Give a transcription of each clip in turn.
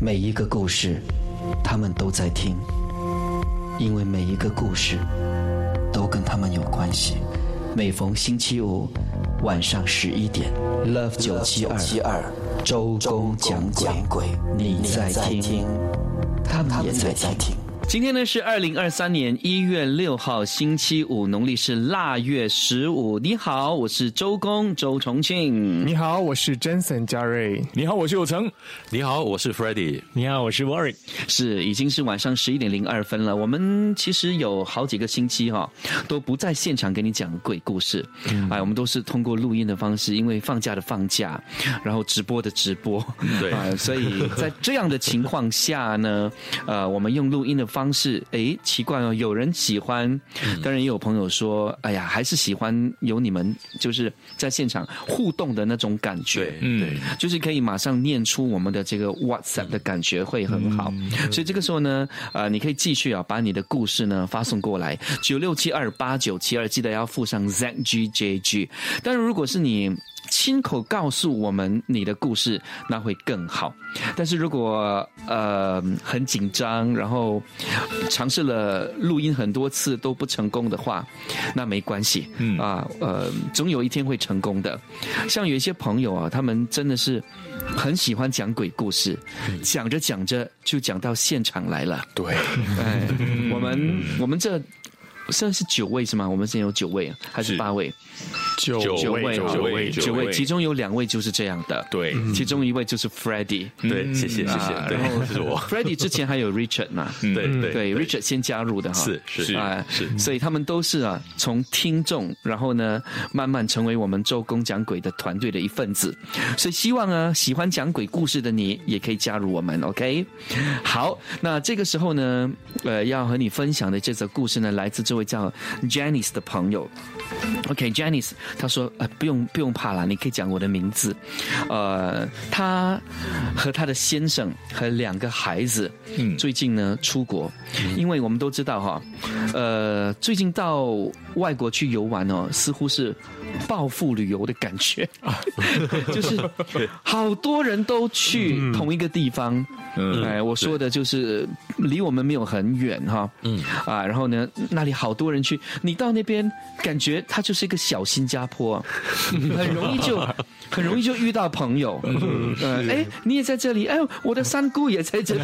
每一个故事，他们都在听，因为每一个故事都跟他们有关系。每逢星期五晚上十一点，Love 九七二周公讲鬼，你在听，他们也在听。今天呢是二零二三年一月六号星期五，农历是腊月十五。你好，我是周公周重庆。你好，我是 Jason 嘉瑞。你好，我是有成。你好，我是 Freddie。你好，我是 Warren。是，已经是晚上十一点零二分了。我们其实有好几个星期哈都不在现场给你讲鬼故事，哎，我们都是通过录音的方式，因为放假的放假，然后直播的直播，对啊，所以在这样的情况下呢，呃，我们用录音的方式，哎，奇怪哦，有人喜欢，当然也有朋友说，哎呀，还是喜欢有你们就是在现场互动的那种感觉，嗯。对，就是可以马上念出我们的这个 WhatsApp 的感觉会很好，所以这个时候呢，呃，你可以继续啊，把你的故事呢发送过来，九六七二八九七二，记得要附上 ZGJG。但是如果是你亲口告诉我们你的故事，那会更好。但是如果呃很紧张，然后尝试了录音很多次都不成功的话，那没关系，嗯啊呃，总有一天会成功的。像有一些朋友啊，他们真的是很喜欢讲鬼故事，讲着讲着就讲到现场来了。对，哎，我们我们这现在是九位是吗？我们现在有九位还是是八位？九九位，九九位九位，其中有两位就是这样的，对。其中一位就是 Freddie，对，谢谢谢谢然后，是我。Freddie 之前还有 Richard 嘛，对对对，Richard 先加入的哈，是是啊是。所以他们都是啊，从听众，然后呢，慢慢成为我们周公讲鬼的团队的一份子。所以希望呢，喜欢讲鬼故事的你也可以加入我们，OK？好，那这个时候呢，呃，要和你分享的这则故事呢，来自这位叫 Janice 的朋友。OK，Janice，、她说呃不用不用怕啦，你可以讲我的名字。呃，他和他的先生和两个孩子，嗯，最近呢出国，因为我们都知道哈，呃，最近到外国去游玩哦，似乎是报复旅游的感觉，就是好多人都去同一个地方。嗯。哎，我说的就是离我们没有很远哈，嗯。啊，然后呢，那里好多人去，你到那边感觉它就是一个小新加坡，很容易就很容易就遇到朋友，呃，哎，你也在这里，哎，我的三姑也在这里，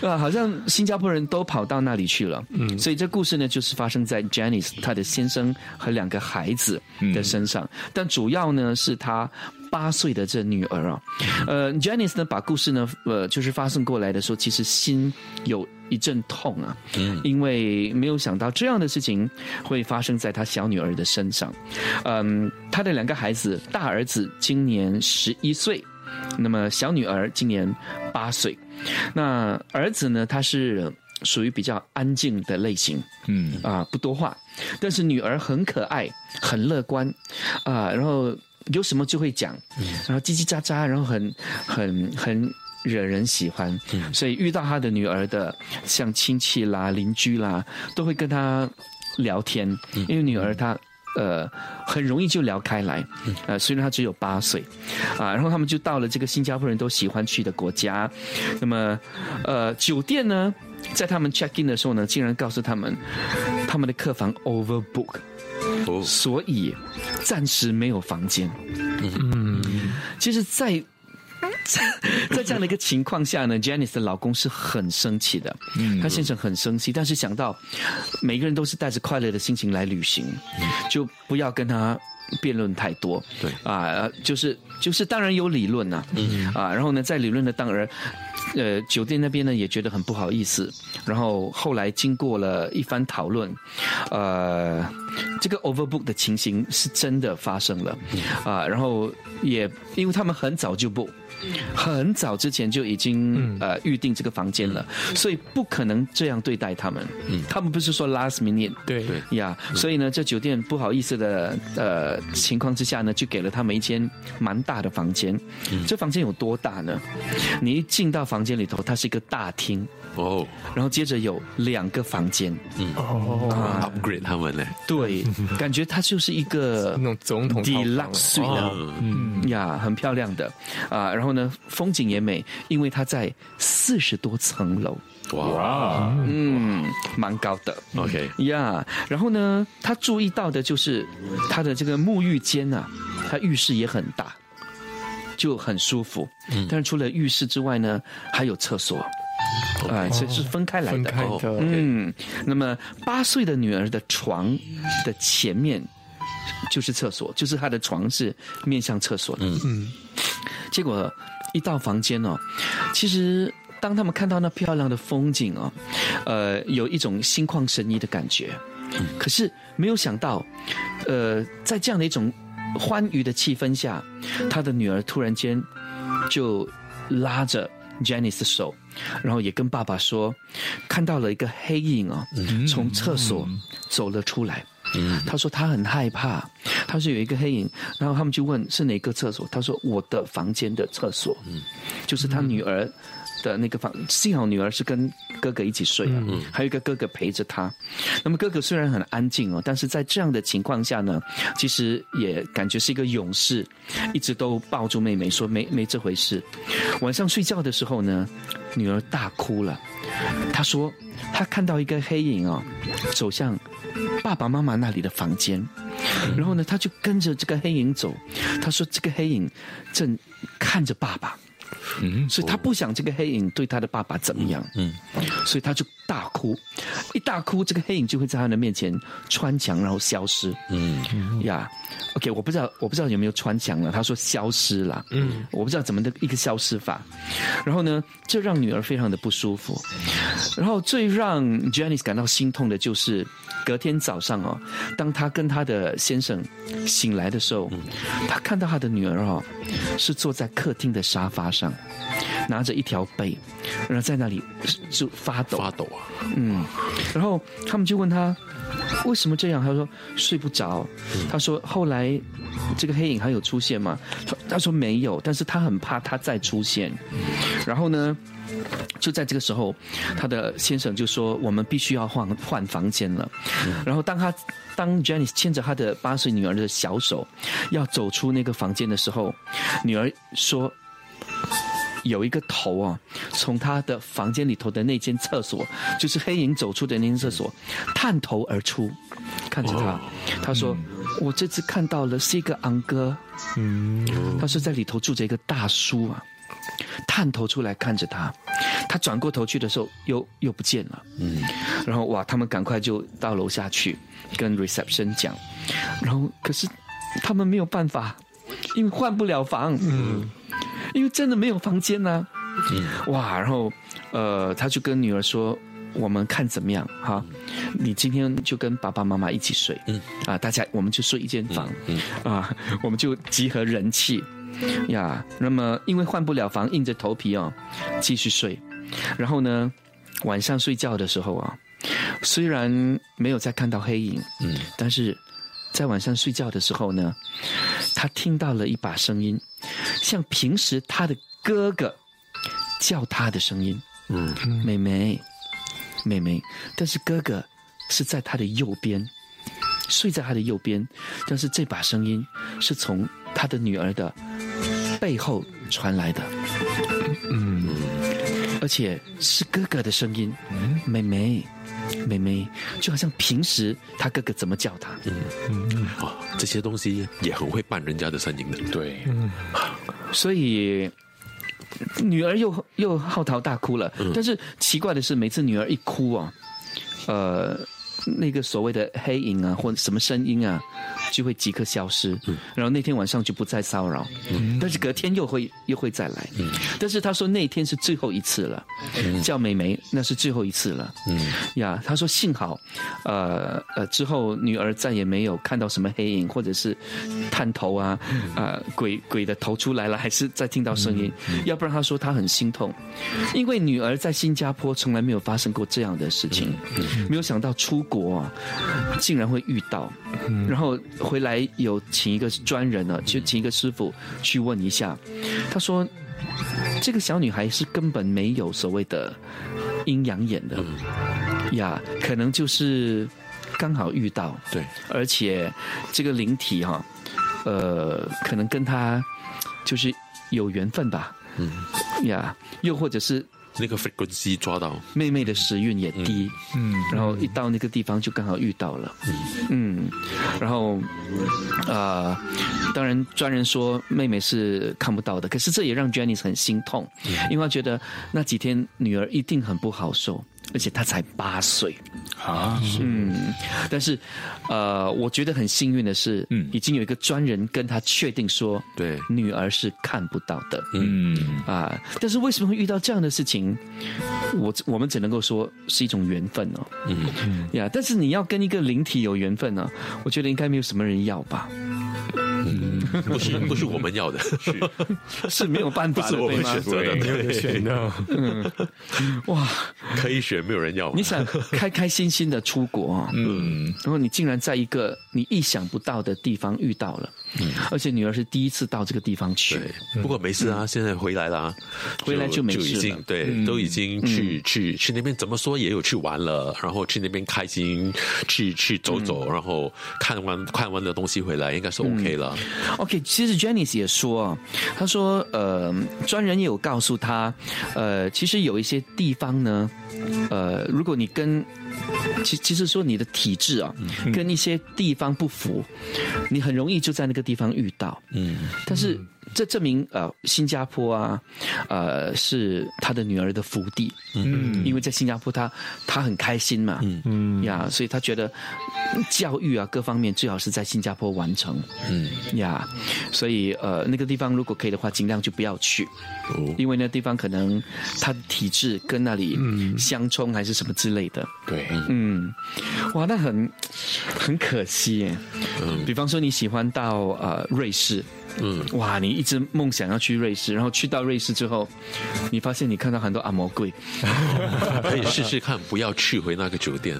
啊，好像新加坡人都跑到那里去了，嗯，所以这故事呢，就是发生在 Janice 她的先生和两个孩子的身上，但主要呢是她。八岁的这女儿啊，呃，Janice 呢把故事呢，呃，就是发送过来的时候，其实心有一阵痛啊，嗯，因为没有想到这样的事情会发生在她小女儿的身上，嗯，她的两个孩子，大儿子今年十一岁，那么小女儿今年八岁，那儿子呢，他是属于比较安静的类型，嗯。啊，不多话，但是女儿很可爱，很乐观，啊，然后有什么就会讲，然后叽叽喳喳，然后很很很惹人喜欢，所以遇到他的女儿的，像亲戚啦、邻居啦，都会跟他聊天，因为女儿她。呃，很容易就聊开来，呃，虽然他只有八岁，啊，然后他们就到了这个新加坡人都喜欢去的国家，那么，呃，酒店呢，在他们 check in 的时候呢，竟然告诉他们，他们的客房 overbook，哦所以暂时没有房间。嗯，其实在，在 在这样的一个情况下呢，Janice 的老公是很生气的，嗯，他先生很生气，但是想到每个人都是带着快乐的心情来旅行，就不要跟他。辩论太多，对。啊，呃就是就是，当然有理论呐、嗯。啊，然后呢，在理论的当儿，呃，酒店那边呢也觉得很不好意思，然后后来经过了一番讨论，呃，这个 overbook 的情形是真的发生了，啊，然后也因为他们很早就不。很早之前就已经、呃预定这个房间了，所以不可能这样对待他们。他们不是说 last minute，对。对。呀所以呢，这酒店不好意思的呃情况之下呢，就给了他们一间蛮大的房间。这房间有多大呢？你一进到房间里头，它是一个大厅，哦，然后接着有两个房间，嗯。哦，upgrade 他们呢？对，感觉它就是一个那种总统套房。deluxe suite 啊嗯，呀，很漂亮的。啊，然后呢，风景也美，因为它在四十多层楼，哇。嗯，蛮高的。，OK，呀然后呢，他注意到的就是他的这个沐浴间啊，他浴室也很大，就很舒服。嗯。但是除了浴室之外呢，还有厕所，啊、所以是分开来的。分开的，嗯，那么八岁的女儿的床的前面就是厕所，就是她的床是面向厕所的。嗯嗯，结果一到房间哦，其实当他们看到那漂亮的风景哦，呃，有一种心旷神怡的感觉。可是没有想到，呃，在这样的一种欢愉的气氛下，他的女儿突然间就拉着 Janice 的手，然后也跟爸爸说，看到了一个黑影哦，从厕所走了出来。他说他很害怕，他说有一个黑影，然后他们就问是哪个厕所，他说我的房间的厕所，就是他女儿的那个房。幸好女儿是跟哥哥一起睡啊，还有一个哥哥陪着她。那么哥哥虽然很安静哦，但是在这样的情况下呢，其实也感觉是一个勇士，一直都抱住妹妹说没没这回事。晚上睡觉的时候呢，女儿大哭了，她说她看到一个黑影哦，走向爸爸妈妈那里的房间，然后呢，她就跟着这个黑影走。她说这个黑影正看着爸爸。嗯，所以他不想这个黑影对他的爸爸怎么样，嗯，所以他就大哭，一大哭，这个黑影就会在他的面前穿墙，然后消失。嗯，呀、o k 我不知道，我不知道有没有穿墙了。他说消失了，嗯，我不知道怎么的一个消失法。然后呢，这让女儿非常的不舒服。然后最让 Janice 感到心痛的就是隔天早上哦，当她跟她的先生醒来的时候，她看到她的女儿哦，是坐在客厅的沙发上，拿着一条被，然后在那里就发抖，发抖啊，嗯，然后他们就问他为什么这样，他说睡不着。他说后来这个黑影还有出现吗？他他说没有，但是他很怕他再出现。然后呢，就在这个时候，他的先生就说我们必须要换换房间了。然后当他当 Janice 牵着他的八岁女儿的小手要走出那个房间的时候，女儿说。有一个头啊，从他的房间里头的那间厕所，就是黑影走出的那间厕所，探头而出，看着他。他说：“我这次看到了是一个昂哥，嗯，他说在里头住着一个大叔啊，探头出来看着他。他转过头去的时候，又又不见了。嗯，然后哇，他们赶快就到楼下去跟 reception 讲，然后可是他们没有办法，因为换不了房。嗯。因为真的没有房间呢、哇，然后呃，他就跟女儿说：“我们看怎么样哈？你今天就跟爸爸妈妈一起睡，嗯啊，大家我们就睡一间房，嗯啊，我们就集合人气呀。那么因为换不了房，硬着头皮哦，继续睡。然后呢，晚上睡觉的时候啊，虽然没有再看到黑影，嗯，但是在晚上睡觉的时候呢，他听到了一把声音。”像平时他的哥哥叫他的声音，嗯，妹妹，妹妹，但是哥哥是在他的右边，睡在他的右边，但是这把声音是从他的女儿的背后传来的，嗯，而且是哥哥的声音，妹妹。妹妹就好像平时他哥哥怎么叫他，哇，这些东西也很会扮人家的声音的，对，所以女儿又又嚎啕大哭了。但是奇怪的是，每次女儿一哭啊，呃，那个所谓的黑影啊，或者什么声音啊，就会即刻消失。然后那天晚上就不再骚扰，但是隔天又会又会再来。但是他说那天是最后一次了，叫美眉那是最后一次了。呀，他说幸好，呃呃，之后女儿再也没有看到什么黑影或者是探头啊，呃鬼鬼的头出来了，还是再听到声音，要不然他说他很心痛，因为女儿在新加坡从来没有发生过这样的事情，没有想到出国啊，竟然会遇到，然后回来有请一个专人呢，就请一个师傅去问一下，他说这个小女孩是根本没有所谓的阴阳眼的，呀，可能就是刚好遇到，对，而且这个灵体哈、呃，可能跟他就是有缘分吧，嗯，呀，又或者是那个 frequency 抓到，妹妹的时运也低，嗯，然后一到那个地方就刚好遇到了，嗯，然后呃，当然专人说妹妹是看不到的，可是这也让 Jenny 很心痛，因为她觉得那几天女儿一定很不好受，而且他才八岁，啊，嗯，但是呃，我觉得很幸运的是，嗯，已经有一个专人跟他确定说，对。女儿是看不到的，嗯，啊，但是为什么会遇到这样的事情？我我们只能够说是一种缘分哦。嗯。呀，但是你要跟一个灵体有缘分呢、我觉得应该没有什么人要吧，不是不是我们要的，是。没有办法的，不是我们选？择的，没有得选的，哇，可以选，没有人要。你想开开心心的出国啊，嗯，然后你竟然在一个你意想不到的地方遇到了，而且女儿是第一次到这个地方去，对，不过没事啊，现在回来了啊，回来就没事就已经了对，都已经去去去那边，怎么说也有去玩了，然后去那边开心，去去走走，然后看完看完的东西回来，应该是 OK 了。OK，其实 Janice 也说啊，他说呃，专人也有告诉他，呃，其实有一些地方呢，呃，如果你跟其其实说你的体质啊，跟一些地方不符，你很容易就在那个地方遇到。嗯，但是这证明呃，新加坡啊，呃，是他的女儿的福地。嗯，因为在新加坡他他很开心嘛。嗯嗯呀，所以他觉得教育啊各方面最好是在新加坡完成。嗯呀，所以呃，那个地方如果可以的话，尽量就不要去，哦因为那地方可能他的体质跟那里相冲还是什么之类的。对，嗯，哇，那很很可惜耶。比方说你喜欢到呃瑞士，嗯，哇，你一直梦想要去瑞士，然后去到瑞士之后，你发现你看到很多按摩柜。可以试试看，不要去回那个酒店，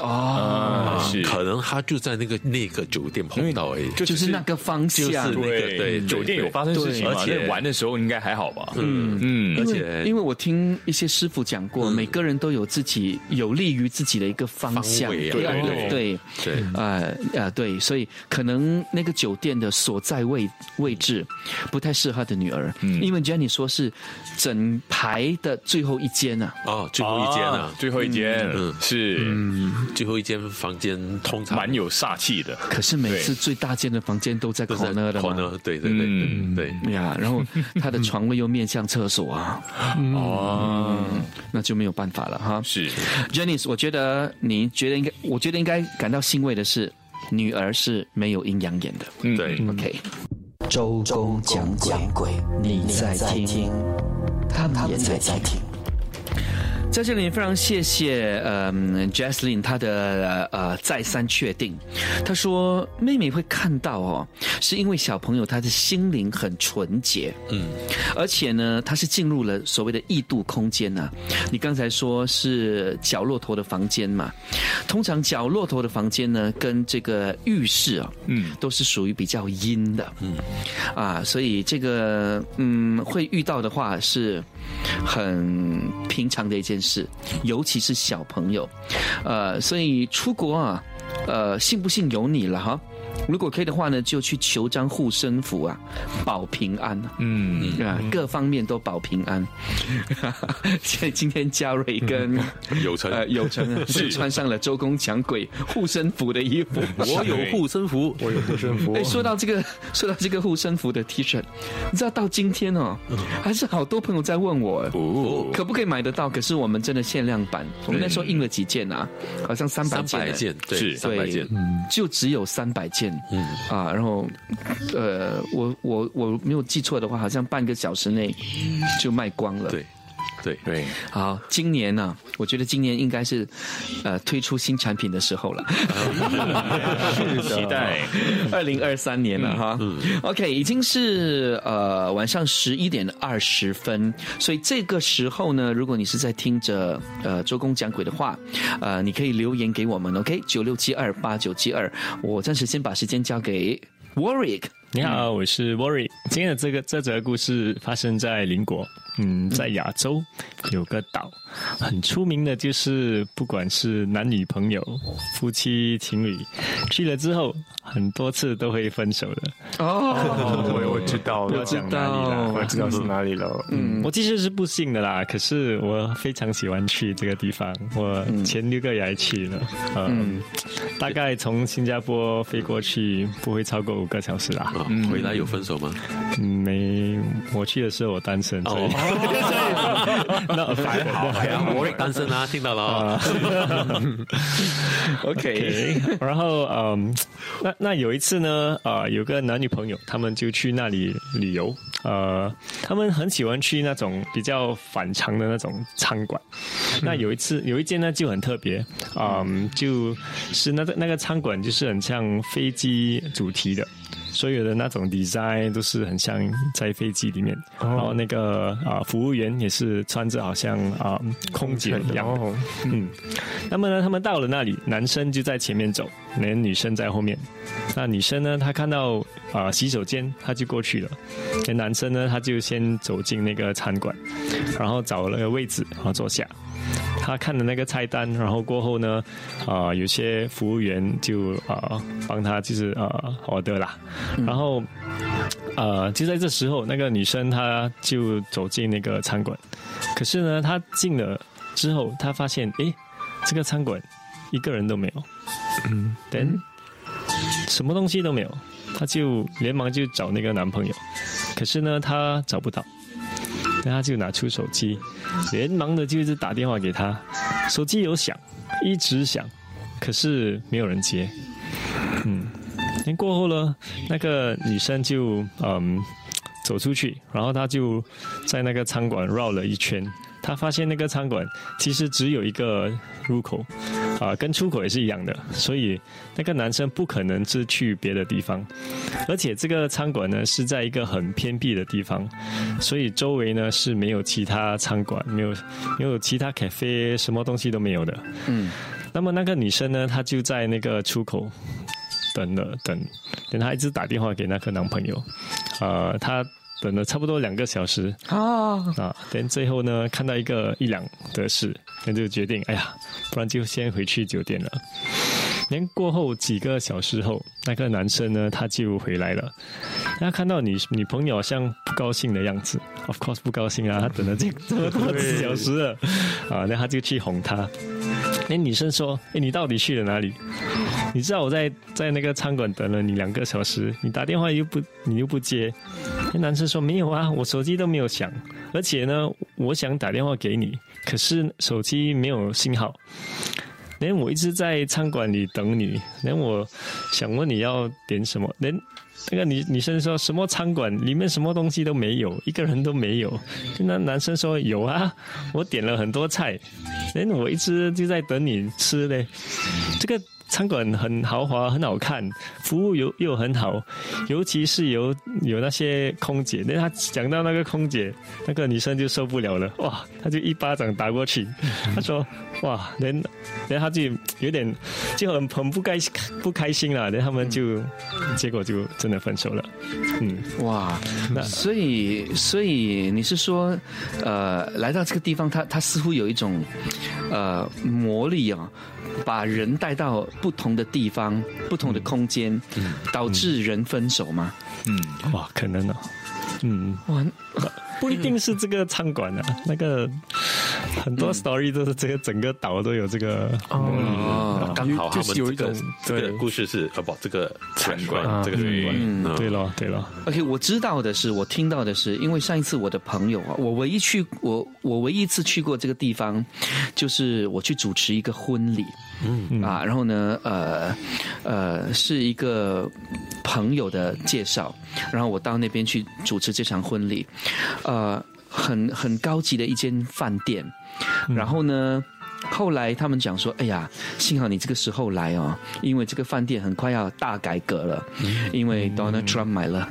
哦，是。可能他就在那个那个酒店碰到而已。就就是那个方向，就是那个对对酒店有发生事情而且玩的时候应该还好吧？嗯。嗯。而且因为我听一些师傅讲过，每个人都有自己有利于自己的一个方向，方啊对对。对。对。呃呃对，所以可能那个酒店的所在位位置不太适合他的女儿，因为 Jenny 说是整排的最后一间啊，哦，最后一间啊，最后一间。嗯是。嗯。最后一间房间通常蛮有煞气的，可是每次最大间的房间都在都在 corner 的嘛。corner，对对对嗯。对。对。呀，然后他的床位又面向厕所啊，哦，那就没有办法了哈。是。Janice，我觉得你觉得应该，我觉得应该感到欣慰的是，女儿是没有阴阳眼的。嗯。对，OK，周公讲鬼，你在听，他们也在听。在这里非常谢谢呃 Jaslyn 她的呃再三确定，她说妹妹会看到哦，是因为小朋友他的心灵很纯洁，嗯，而且呢，他是进入了所谓的异度空间呐、你刚才说是角落头的房间嘛？通常角落头的房间呢，跟这个浴室啊，嗯，都是属于比较阴的，嗯，啊，所以这个嗯会遇到的话是很平常的一件事，尤其是小朋友，呃，所以出国啊，呃，信不信由你了哈。如果可以的话呢，就去求张护身符啊，保平安啊。嗯，啊，各方面都保平安。所以今天嘉瑞跟 有成。呃有成啊 是。穿上了周公讲鬼护身符的衣服。我有护身符，我有护身符。哎，说到这个，说到这个护身符的 T 恤，你知道到今天哦，还是好多朋友在问我，哦，可不可以买得到？可是我们真的限量版，我们那时候印了几件啊，好像三百件。呢，三百件，对，是三百件，就只有三百件，嗯。啊，然后，呃，我我我没有记错的话，好像半个小时内就卖光了。对，对，对，好，今年呢、我觉得今年应该是，呃，推出新产品的时候了。是期待 二零二三年了哈。OK，已经是呃晚上十一点二十分，所以这个时候呢，如果你是在听着呃周公讲鬼的话，呃，你可以留言给我们，OK，九六七二八九七二，我暂时先把时间交给 Warwick。你好，我是 Worry。今天的这个这则故事发生在邻国，嗯，在亚洲有个岛，很出名的就是不管是男女朋友、夫妻情侣去了之后，很多次都会分手的。哦，我我知道，不要讲哪里了我知道是哪里了。嗯，我其实是不信的啦，可是我非常喜欢去这个地方。我前六个月还去了，嗯，大概从新加坡飞过去不会超过五个小时啦。啊，回来有分手吗？嗯没，我去的时候我单身，所以 那还好。哎呀，我也单身啊，听到了啊。OK，然后嗯，那那有一次呢，呃，有个男女朋友，他们就去那里旅游，呃，他们很喜欢去那种比较反常的那种餐馆。那有一次有一间呢就很特别，嗯，就是那个那个餐馆就是很像飞机主题的。所有的那种 design 都是很像在飞机里面，然后那个啊、服务员也是穿着好像啊、空姐一样嗯，那么呢，他们到了那里，男生就在前面走，连女生在后面。那女生呢，她看到啊、洗手间，她就过去了。那男生呢，他就先走进那个餐馆，然后找了个位置，然后坐下。他看了那个菜单，然后过后呢，啊、有些服务员就啊、帮他就是啊 order 啦，然后呃，就在这时候，那个女生她就走进那个餐馆，可是呢，她进了之后，她发现，诶，这个餐馆一个人都没有，嗯，等什么东西都没有，她就连忙就找那个男朋友，可是呢，她找不到，那他就拿出手机，连忙的就一直打电话给他，手机有响，一直响，可是没有人接，嗯。过后呢，那个女生就嗯走出去，然后她就在那个餐馆绕了一圈。她发现那个餐馆其实只有一个入口，啊、跟出口也是一样的，所以那个男生不可能是去别的地方。而且这个餐馆呢是在一个很偏僻的地方，所以周围呢是没有其他餐馆，没有没有其他 cafe，什么东西都没有的。嗯，那么那个女生呢，她就在那个出口等了等，等她一直打电话给那个男朋友，呃，她等了差不多两个小时啊，啊，等最后呢看到一个一两的事，那就决定，哎呀，不然就先回去酒店了。连过后几个小时后，那个男生呢，他就回来了。他看到你女朋友好像不高兴的样子，of course 不高兴啊，他等了这这么多小时了，啊，那他就去哄她。那女生说：“哎，你到底去了哪里？你知道我在在那个餐馆等了你两个小时，你打电话又不你又不接。”那男生说：“没有啊，我手机都没有响，而且呢，我想打电话给你，可是手机没有信号。”连我一直在餐馆里等你，连我想问你要点什么，连那个女女生说什么餐馆里面什么东西都没有，一个人都没有。那男生说有啊，我点了很多菜，哎我一直就在等你吃嘞。这个餐馆很豪华，很好看，服务又又很好，尤其是有有那些空姐。那他讲到那个空姐，那个女生就受不了了，哇，他就一巴掌打过去。他说：“哇，连连他就有点就很很不开心不开心了，连他们就结果就真的分手了。嗯，哇，那所以所以你是说，呃，来到这个地方，他他似乎有一种呃魔力啊，把人带到不同的地方、不同的空间，导致人分手吗？嗯。哇，可能哦，嗯，哇，不一定是这个餐馆啊，那个很多 story 都是这个整个岛都有这个。哦，刚好他就是有一个种这个故事是呃不这个参观。啊这个餐馆嗯。对了，对了，OK，我知道的是，我听到的是，因为上一次我的朋友啊，我唯一去我我唯一一次去过这个地方，就是我去主持一个婚礼，嗯。啊，然后呢，呃呃，是一个朋友的介绍，然后我到那边去主持这场婚礼，呃，很很高级的一间饭店，然后呢。后来他们讲说：“哎呀，幸好你这个时候来哦，因为这个饭店很快要大改革了，因为 Donald Trump 买了，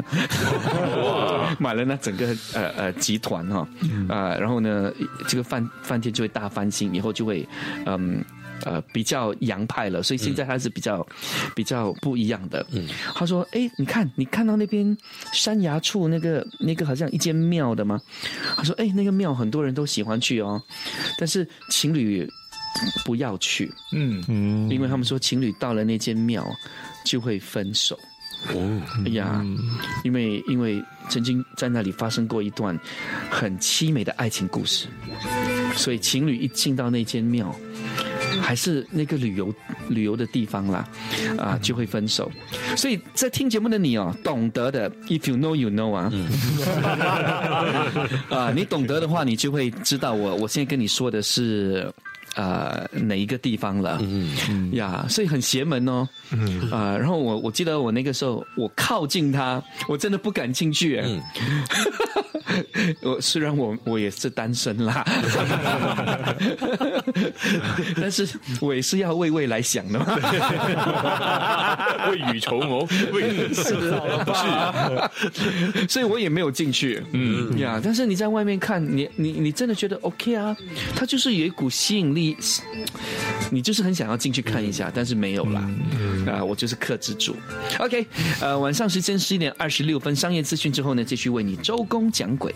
买了那整个呃呃集团哈、啊、然后呢，这个饭饭店就会大翻新，以后就会嗯。”呃比较洋派了，所以现在他是比较、比较不一样的。嗯，他说：“哎，你看，你看到那边山崖处那个那个好像一间庙的吗？”他说：“哎，那个庙很多人都喜欢去哦，但是情侣不要去，嗯，嗯，因为他们说情侣到了那间庙就会分手。”哦，哎呀，因为因为曾经在那里发生过一段很凄美的爱情故事，所以情侣一进到那间庙，还是那个旅游旅游的地方啦，啊，就会分手。所以在听节目的你哦，懂得的，if you know you know 啊，啊，你懂得的话，你就会知道我我现在跟你说的是。呃，哪一个地方了？嗯嗯呀，所以很邪门哦。嗯啊，然后我我记得我那个时候，我靠近他，我真的不敢进去。嗯，我虽然我我也是单身啦，但是我也是要为未来想的嘛。未雨绸缪，未是是，所以我也没有进去。嗯呀，但是你在外面看，你你你真的觉得 OK 啊？它就是有一股吸引力，你就是很想要进去看一下，但是没有啦。啊，我就是克制住。OK，呃，晚上时间十一点二十六分，商业资讯之后呢，继续为你周公讲鬼。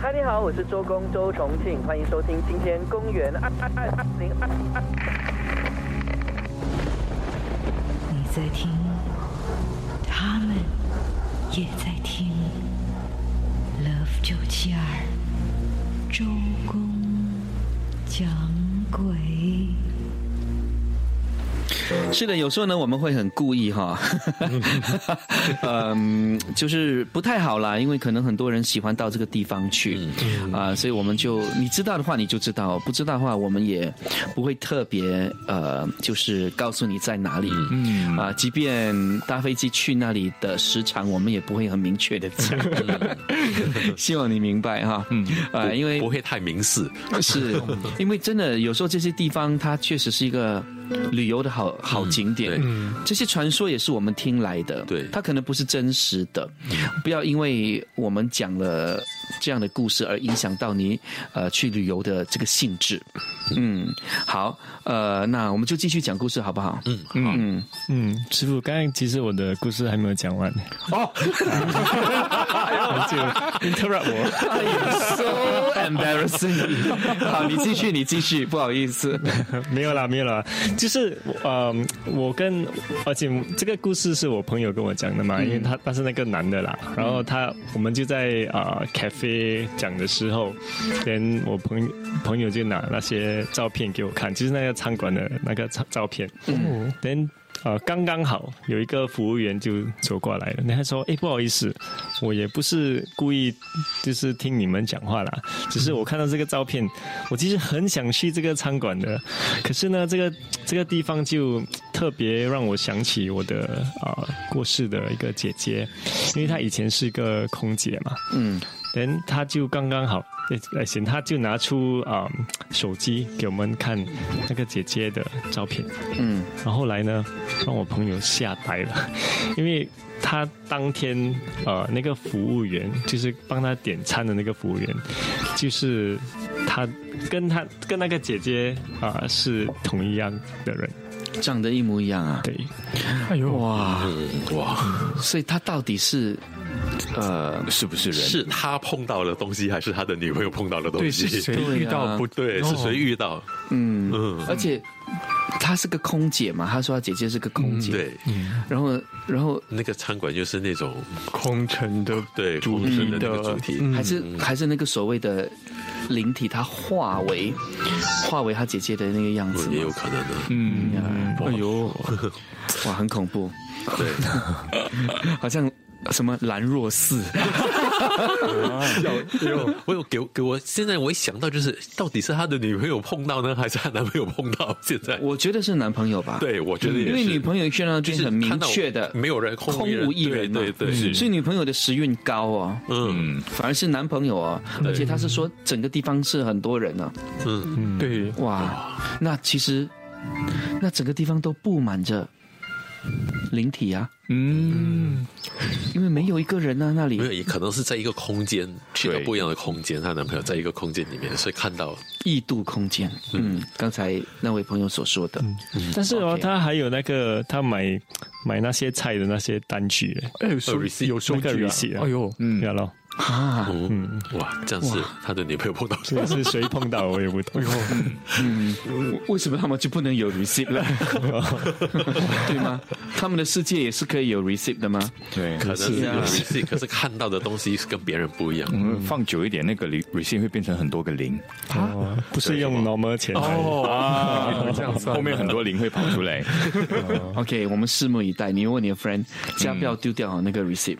嗨，你好，我是周公周重庆，欢迎收听今天公园二二二二零二二。你在听，他们也在听。Love 九七二，周公讲鬼。是的，有时候呢，我们会很故意哈，嗯，就是不太好啦，因为可能很多人喜欢到这个地方去，啊，所以我们就你知道的话你就知道，不知道的话我们也不会特别呃，就是告诉你在哪里，嗯，啊，即便搭飞机去那里的时长，我们也不会很明确的讲，希望你明白哈，嗯，啊，因为不会太明示，是因为真的有时候这些地方它确实是一个旅游的好好景点，嗯这些传说也是我们听来的，对。它可能不是真实的，不要因为我们讲了这样的故事而影响到你呃去旅游的这个性质。嗯，好，呃，那我们就继续讲故事好不好？嗯嗯嗯，师傅，刚刚其实我的故事还没有讲完，哦 就 interrupt 我。，so embarrassing。好，你继续，你继续，不好意思。没有啦，没有啦，就是呃，我跟而且这个故事是我朋友跟我讲的嘛，因为他他是那个男的啦，然后他我们就在啊、cafe 讲的时候，连我朋朋友就拿那些照片给我看，就是那个餐馆的那个照照片，嗯，等。呃，刚刚好有一个服务员就走过来了，他说：“哎，不好意思，我也不是故意，就是听你们讲话啦，只是我看到这个照片，我其实很想去这个餐馆的，可是呢，这个这个地方就特别让我想起我的啊、过世的一个姐姐，因为她以前是一个空姐嘛，嗯人他就刚刚好，呃，行，他就拿出啊、手机给我们看那个姐姐的照片，嗯。然后后来呢，让我朋友吓呆了，因为他当天呃那个服务员就是帮他点餐的那个服务员，就是他跟他跟那个姐姐啊、是同一样的人，长得一模一样啊。对，哎呦，哇，哇，所以他到底是呃是不是人？是他碰到的东西，还是他的女朋友碰到的东对，西？是谁遇到不对，是谁遇到？嗯。嗯。而且她是个空姐嘛，她说她姐姐是个空姐，对，然后然后那个餐馆就是那种空城的对主空城的那个主题。嗯。还是还是那个所谓的灵体，它化为化为她姐姐的那个样子嗯也有，可能的。嗯，哎呦，哇，很恐怖，对，好像什么兰若寺，我有给我给我现在我一想到就是，到底是他的女朋友碰到呢，还是他男朋友碰到？现在。我觉得是男朋友吧，，对我觉得也是，因为女朋友去那就是很明确的没有人空空无一人嘛，对对对，所以女朋友的时运高哦，嗯。反而是男朋友哦，而且他是说整个地方是很多人呢、嗯，对，哇，那其实那整个地方都布满着灵体啊，嗯，因为没有一个人啊，那里。没有，也可能是在一个空间去了不一样的空间，她男朋友在一个空间里面，所以看到异度空间。嗯，刚才那位朋友所说的，但是哦他还有那个他买买那些菜的那些单据嘞，哎，有收 receipt，有收据啊。哎呦，嗯。对咯，啊，嗯，哇，这样是他的女朋友碰到这是谁碰到我也不懂。嗯，为什么他们就不能有 receipt 了？对吗？他们的世界也是可以有 receipt 的吗？对，可能是 receipt，可是看到的东西是跟别人不一样。嗯，放久一点，那个 re- receipt 会变成很多个零啊，不是用 normal 钱哦啊这样算后面很多零会跑出来。OK，我们拭目以待。你问你的 friend，家不要丢掉那个 receipt，、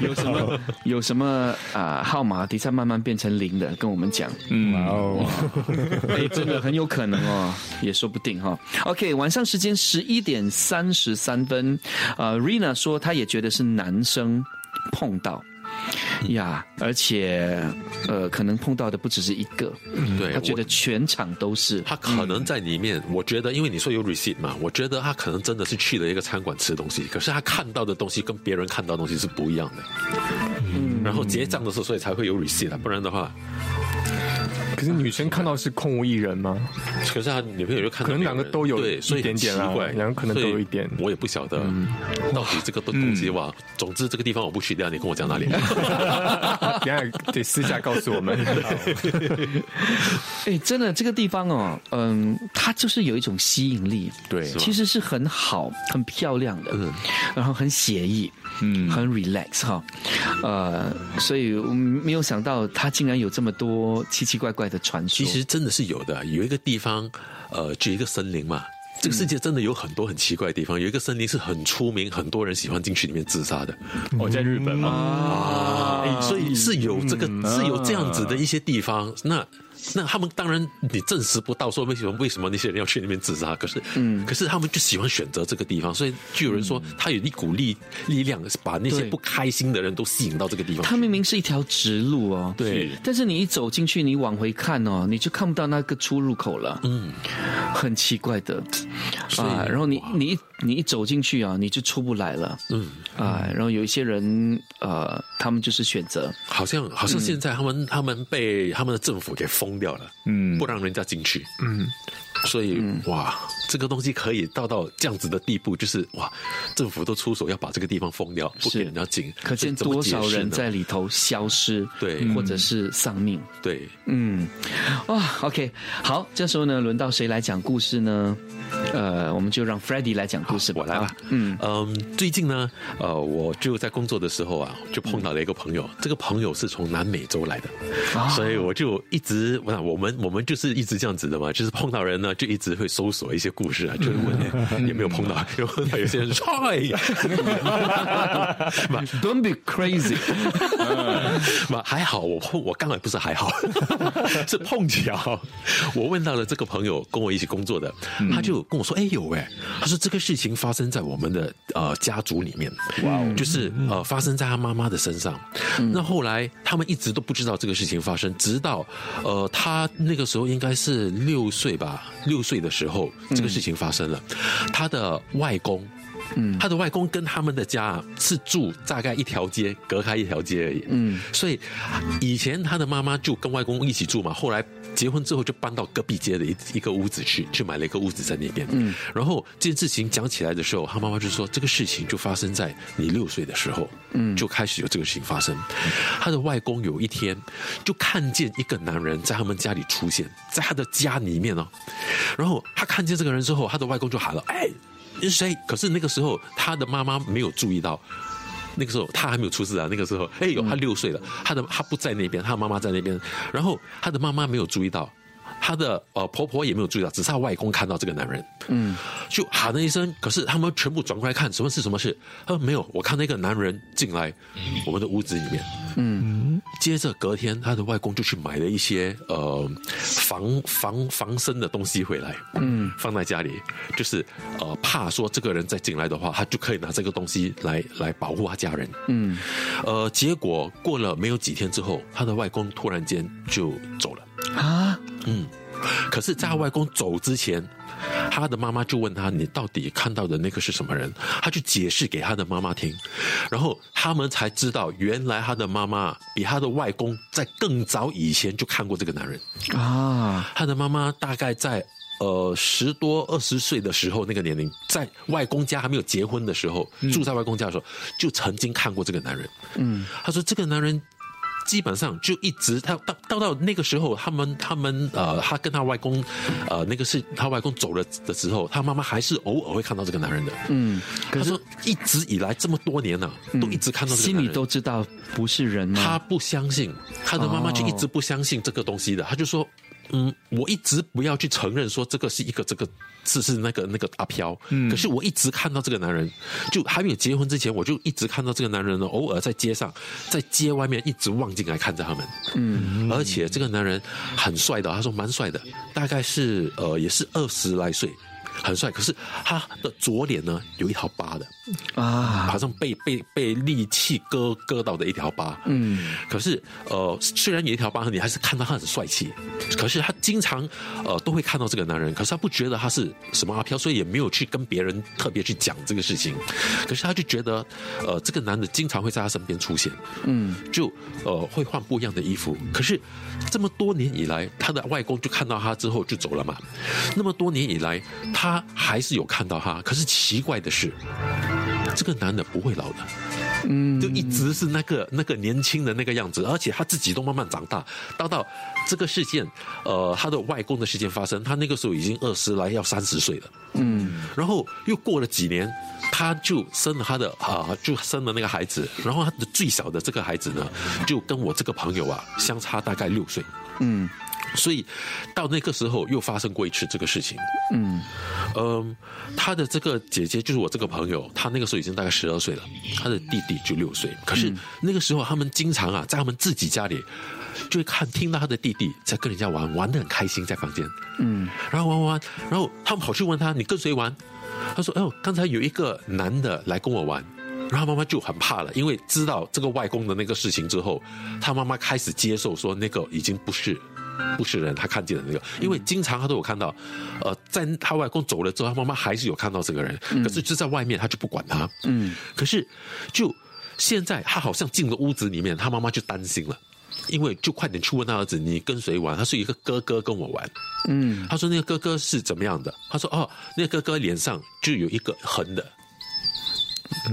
有什么有什么啊、号码，底下慢慢变成零的，跟我们讲。嗯，哦，哎，真的很有可能哦，也说不定哈、OK，晚上时间十一点三十三分，呃，Rina 说她也觉得是男生碰到。呀，而且呃，可能碰到的不只是一个，对，他觉得全场都是。他可能在里面，我觉得，因为你说有 receipt 嘛，我觉得他可能真的是去了一个餐馆吃东西，可是他看到的东西跟别人看到的东西是不一样的。然后结账的时候，所以才会有 receipt 啊，不然的话，可是女生看到是空无一人吗？可是他女朋友就看到可能两个都有对，所以一点奇怪，两个可能都有一点我也不晓得到底这个东西哇。总之这个地方我不去掉，你跟我讲哪里？等一下得私下告诉我们。哎，真的，这个地方哦，嗯，它就是有一种吸引力，对其实是很好、很漂亮的，然后很写意，嗯很 relax 哈，呃，所以我没有想到它竟然有这么多奇奇怪怪的传说。其实真的是有的，有一个地方，呃，就一个森林嘛。这个世界真的有很多很奇怪的地方，有一个森林是很出名，很多人喜欢进去里面自杀的。我在日本嘛，啊，所以是有这个、是有这样子的一些地方。那 那他们当然你证实不到说为什么为什么那些人要去那边自杀，可是嗯，可是他们就喜欢选择这个地方，所以就有人说他有一股力力量，把那些不开心的人都吸引到这个地方去。它明明是一条直路哦，对。但是你一走进去，你往回看哦，你就看不到那个出入口了，嗯，很奇怪的。所以啊。然后你你一你一走进去啊，你就出不来了，嗯，啊。然后有一些人呃，他们就是选择。好像好像现在他们、他们被他们的政府给封掉了，嗯。不让人家进去，嗯，所以、哇，这个东西可以到到这样子的地步，就是哇，政府都出手要把这个地方封掉，不给人家进，可见多少人在里头消失，对。或者是丧命。对。嗯，哇，OK，好，这时候呢，轮到谁来讲故事呢？呃，我们就让 f r e d d y 来讲故事吧。我来吧啊。嗯嗯，最近呢，呃，我就在工作的时候啊，就碰到了一个朋友，这个朋友是从南美洲来的，所以我就一直，那我们我们就是一直这样子的嘛，就是碰到人呢，就一直会搜索一些故事啊，就是问哎有没有碰到，有碰到有些人说，哎，，Don't be crazy。嘛还好，我碰我刚才不是还好，是碰巧，我问到了这个朋友跟我一起工作的，他就跟我说，哎有哎，他说这个事情发生在我们的呃家族里面，哇，就是呃发生在他妈妈的身上。那后来他们一直都不知道这个事情发生，直到呃他那个时候应该是六岁吧，六岁的时候这个事情发生了，他的外公。嗯，他的外公跟他们的家啊是住大概一条街，隔开一条街而已。嗯，所以以前他的妈妈就跟外公一起住嘛，后来结婚之后就搬到隔壁街的一一个屋子去，去买了一个屋子在那边。嗯，然后这件事情讲起来的时候，他妈妈就说这个事情就发生在你六岁的时候，嗯，就开始有这个事情发生。他的外公有一天就看见一个男人在他们家里出现，在他的家里面哦，然后他看见这个人之后，他的外公就喊了：“哎！”是谁？可是那个时候，他的妈妈没有注意到。那个时候他还没有出世啊，那个时候，哎呦，他六岁了，他的他不在那边，他妈妈在那边，然后他的妈妈没有注意到，他的呃婆婆也没有注意到，只是她外公看到这个男人，嗯，就喊了一声，可是他们全部转过来看，什么是什么事？他说没有，我看那个男人进来我们的屋子里面，嗯，接着隔天他的外公就去买了一些呃防防防身的东西回来，嗯，放在家里，就是呃怕说这个人再进来的话，他就可以拿这个东西来来保护他家人，嗯，呃，结果过了没有几天之后，他的外公突然间就走了。啊，嗯，可是，在他外公走之前，他的妈妈就问他：“你到底看到的那个是什么人？”他就解释给他的妈妈听，然后他们才知道，原来他的妈妈比他的外公在更早以前就看过这个男人。啊，他的妈妈大概在呃十多二十岁的时候那个年龄，在外公家还没有结婚的时候，住在外公家的时候，就曾经看过这个男人。嗯，他说这个男人。基本上就一直他到到到那个时候，他们他们呃，他跟他外公，呃，那个是他外公走了的时候，他妈妈还是偶尔会看到这个男人的。嗯，可是他说一直以来这么多年了、都一直看到这个心里。都知道不是人吗？他不相信，他的妈妈就一直不相信这个东西的。他就说：“嗯，我一直不要去承认说这个是一个这个是是那个那个阿飘，嗯，可是我一直看到这个男人，就还没有结婚之前，我就一直看到这个男人呢，偶尔在街上，在街外面一直望进来看着他们，嗯，而且这个男人很帅的，他说蛮帅的，大概是呃也是二十来岁。”很帅，可是他的左脸呢有一条疤的，啊，好像被被被利器割割到的一条疤。嗯，可是呃，虽然有一条疤痕，你还是看到他很帅气。可是他经常呃都会看到这个男人，可是他不觉得他是什么阿飘，所以也没有去跟别人特别去讲这个事情。可是他就觉得呃，这个男的经常会在他身边出现，嗯，就呃会换不一样的衣服。可是这么多年以来，他的外公就看到他之后就走了嘛。那么多年以来，他还是有看到他。可是奇怪的是，这个男的不会老的。嗯，就一直是那个那个年轻的那个样子，而且他自己都慢慢长大，到到这个事件，呃，他的外公的事件发生，他那个时候已经二十来要三十岁了，嗯，然后又过了几年，他就生了他的啊、就生了那个孩子，然后他的最小的这个孩子呢，就跟我这个朋友啊相差大概六岁，嗯所以到那个时候又发生过一次这个事情，嗯嗯，他的这个姐姐就是我这个朋友，他那个时候已经大概十二岁了，他的弟弟就六岁。可是那个时候他们经常啊，在他们自己家里，就会看听到他的弟弟在跟人家玩，玩的很开心，在房间，嗯然后玩玩玩，然后他们跑去问他，你跟谁玩？他说：“哎呦，刚才有一个男的来跟我玩。”然后妈妈就很怕了，因为知道这个外公的那个事情之后，他妈妈开始接受说那个已经不是不是人，他看见的那个，因为经常他都有看到，呃，在他外公走了之后，他妈妈还是有看到这个人，可是就在外面，他就不管他，嗯可是就现在他好像进了屋子里面，他妈妈就担心了。因为就快点去问他儿子，你跟谁玩？他说一个哥哥跟我玩。嗯他说那个哥哥是怎么样的？他说哦，那个哥哥脸上就有一个横的，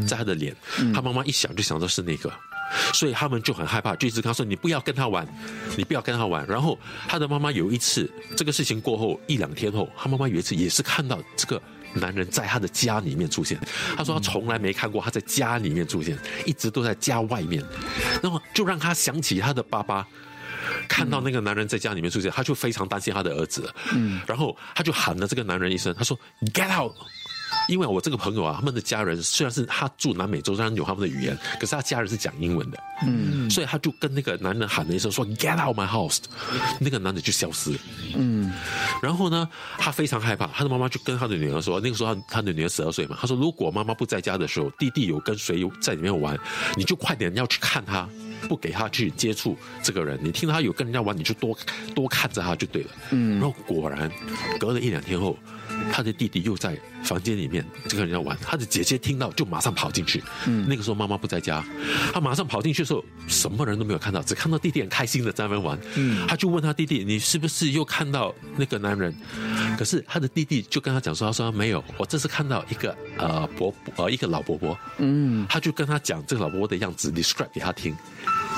在他的脸。他妈妈一想就想到是那个，所以他们就很害怕，就一直跟他说你不要跟他玩，你不要跟他玩。然后他的妈妈有一次这个事情过后一两天后，他妈妈有一次也是看到这个。男人在他的家里面出现，他说他从来没看过他在家里面出现，一直都在家外面，那么就让他想起他的爸爸，看到那个男人在家里面出现，他就非常担心他的儿子，嗯，然后他就喊了这个男人一声，他说 “get out”。因为我这个朋友啊，他们的家人虽然是他住南美洲，虽然有他们的语言，可是他家人是讲英文的，嗯，所以他就跟那个男人喊了一声说 “get out my house”，那个男的就消失了，嗯。然后呢，他非常害怕，他的妈妈就跟他的女儿说，那个时候他他的女儿十二岁嘛，他说如果妈妈不在家的时候，弟弟有跟谁有在里面玩，你就快点要去看他，不给他去接触这个人。你听他有跟人家玩，你就多多看着他就对了。嗯。然后果然，隔了一两天后，他的弟弟又在房间里面这个人要玩，他的姐姐听到就马上跑进去。嗯，那个时候妈妈不在家，他马上跑进去的时候，什么人都没有看到，只看到弟弟很开心的在那边玩。嗯，他就问他弟弟：“你是不是又看到那个男人？”可是他的弟弟就跟他讲说：“他说没有，我这次看到一个呃伯伯呃一个老伯伯。”嗯他就跟他讲这个老伯伯的样子，describe 给他听，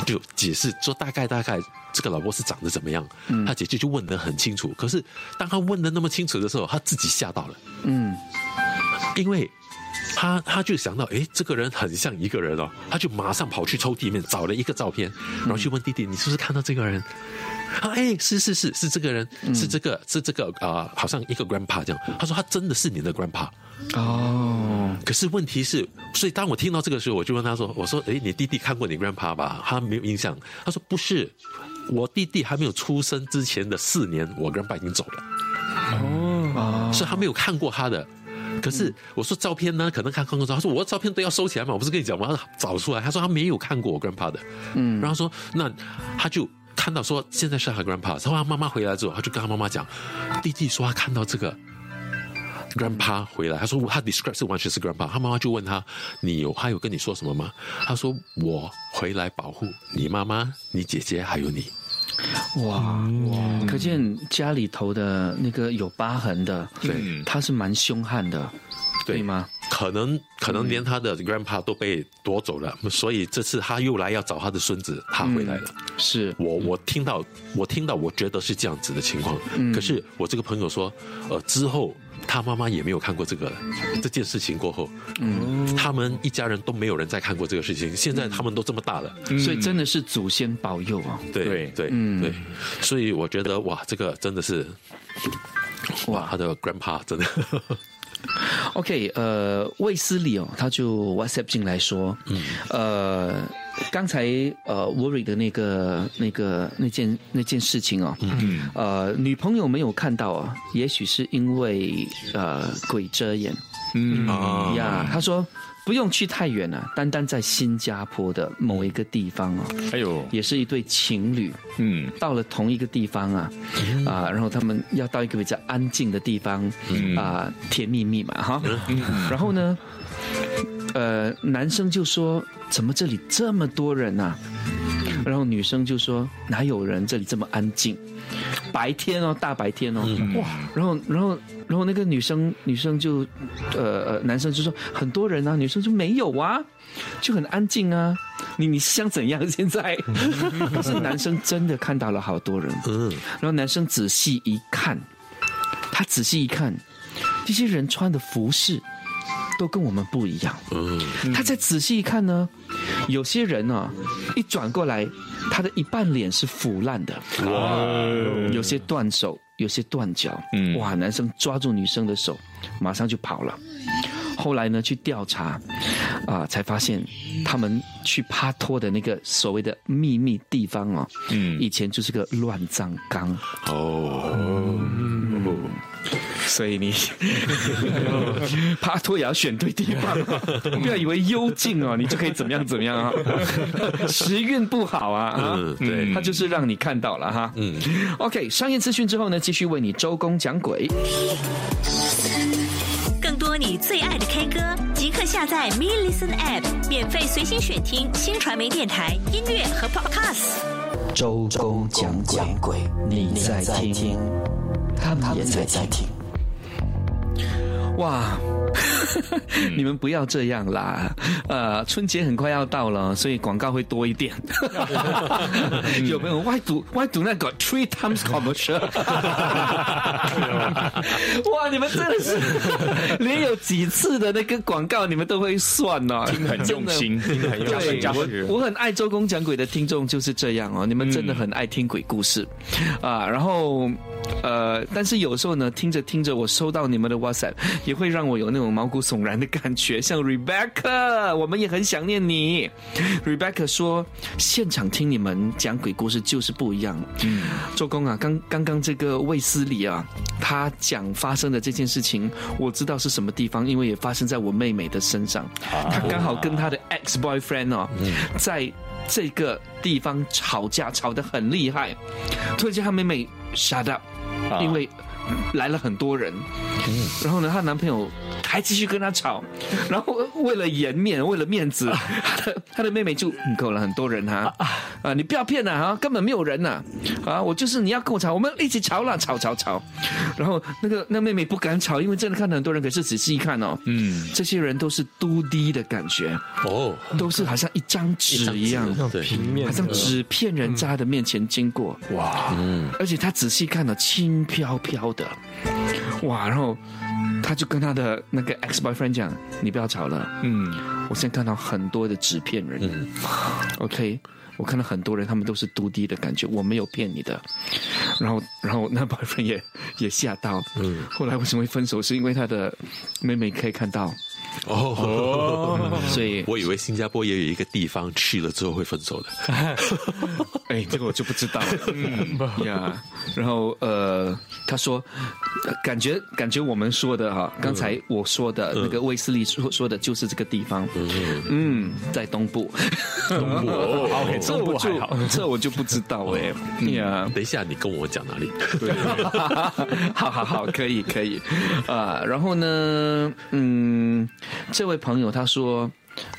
就解释说大概大概这个老婆是长得怎么样。他姐姐就问得很清楚，可是当他问的那么清楚的时候，他自己吓到了，嗯因为他他就想到，哎，这个人很像一个人哦，他就马上跑去抽屉里面找了一个照片，然后去问弟弟，你是不是看到这个人？啊，哎，是是是是这个人，是这个是这个啊、好像一个 grandpa 这样。他说他真的是你的 grandpa。哦可是问题是，所以当我听到这个时候，我就问他说：“我说，诶，你弟弟看过你 grandpa 吧？”他没有印象。他说：“不是，我弟弟还没有出生之前的四年，我 grandpa 已经走了，哦所以他没有看过他的。”可是我说照片呢，可能看看过照。他说我的照片都要收起来嘛，我不是跟你讲吗？他找出来。他说他没有看过我 grandpa 的。嗯然后说那他就看到说现在是他 grandpa，然后他妈妈回来之后，他就跟他妈妈讲，弟弟说他看到这个 grandpa 回来，他说他 describe 是完全是 grandpa，他妈妈就问他，你有他有跟你说什么吗？他说我回来保护你妈妈、你姐姐还有你。哇哇，可见家里头的那个有疤痕的，对，他是蛮凶悍的，对。吗？可能可能连他的 grandpa 都被夺走了，所以这次他又来要找他的孙子，他回来了。是。我我听到我听到我觉得是这样子的情况，可是我这个朋友说，呃，之后他妈妈也没有看过这个这件事情过后，嗯，他们一家人都没有人再看过这个事情。现在他们都这么大了，所以真的是祖先保佑啊！对对对对，所以我觉得哇，这个真的是哇，他的 grandpa 真的。OK，呃，卫斯理哦，他就 WhatsApp 进来说，嗯，呃，刚才呃 Worry 的那个那个那件那件事情哦，嗯，呃，女朋友没有看到啊，也许是因为呃鬼遮眼，嗯啊。呀，他说。不用去太远了，单单在新加坡的某一个地方哦，哎呦，也是一对情侣，嗯，到了同一个地方啊，啊，然后他们要到一个比较安静的地方，啊，甜蜜蜜嘛哈，然后呢，呃，男生就说：“怎么这里这么多人啊？”然后女生就说：“哪有人？这里这么安静。”白天哦，大白天哦，哇！然后，然后，然后那个女生，女生就，呃呃，男生就说很多人啊，女生就没有啊，就很安静啊。你你想怎样？现在，可是男生真的看到了好多人，嗯。然后男生仔细一看，他仔细一看，这些人穿的服饰都跟我们不一样，嗯。他再仔细一看呢，有些人啊，一转过来。他的一半脸是腐烂的，哇，有些断手，有些断脚，嗯，哇，男生抓住女生的手，马上就跑了。后来呢，去调查，啊，才发现他们去趴托的那个所谓的秘密地方哦，嗯，以前就是个乱葬岗。哦。所以你爬托也要选对地方，不要以为幽静哦，你就可以怎么样怎么样啊，时运不好啊啊，对，他就是让你看到了哈，嗯，OK，商业资讯之后呢，继续为你周公讲鬼，你最爱的 K 歌，即刻下载 Me Listen App，免费随心选听新传媒电台音乐和 Podcast，周公讲鬼，你在听，他们也在听。哇，你们不要这样啦！呃，春节很快要到了，所以广告会多一点。有没有外读外读那个 three times commercial？哇，你们真的是 连有几次的那个广告你们都会算哦，听很用心，听很用心。我我很爱周公讲鬼的听众就是这样哦，你们真的很爱听鬼故事啊。然后呃，但是有时候呢，听着听着，我收到你们的 WhatsApp。也会让我有那种毛骨悚然的感觉，像 Rebecca，我们也很想念你。Rebecca 说，现场听你们讲鬼故事就是不一样。嗯，周公啊，刚刚刚这个卫斯理啊，他讲发生的这件事情，我知道是什么地方，因为也发生在我妹妹的身上。他刚好跟他的 ex boyfriend 哦，在这个地方吵架，吵得很厉害。突然间，他妹妹 shut up，因为。来了很多人，然后呢，她男朋友还继续跟她吵，然后为了颜面，为了面子，她的她的妹妹就够了很多人哈啊，你不要骗了哈，根本没有人呐啊，我就是你要跟我吵，我们一起吵了，吵吵吵，然后那个那妹妹不敢吵，因为真的看到很多人，可是仔细一看哦，嗯，这些人都是嘟滴的感觉哦，都是好像一张纸一样，平面，好像纸片人在她的面前经过哇，嗯，而且她仔细看了，轻飘飘。的，哇！然后他就跟他的那个 ex boyfriend 讲：“你不要吵了。”嗯，我现在看到很多的纸片人。嗯，OK，我看到很多人，他们都是嘟滴的感觉，我没有骗你的。然后，然后那 boyfriend 也也吓到。嗯，后来为什么会分手？是因为他的妹妹可以看到哦，所以我以为新加坡也有一个地方去了之后会分手的。哎，这个我就不知道了。嗯呀，然后呃，他说，呃感觉感觉我们说的哈，刚才我说的那个威斯利说说的就是这个地方。嗯，在东部。东部 这我就这我就不知道哎。呀，等一下，你跟我讲哪里？好好好，可以可以啊。然后呢，嗯，这位朋友他说，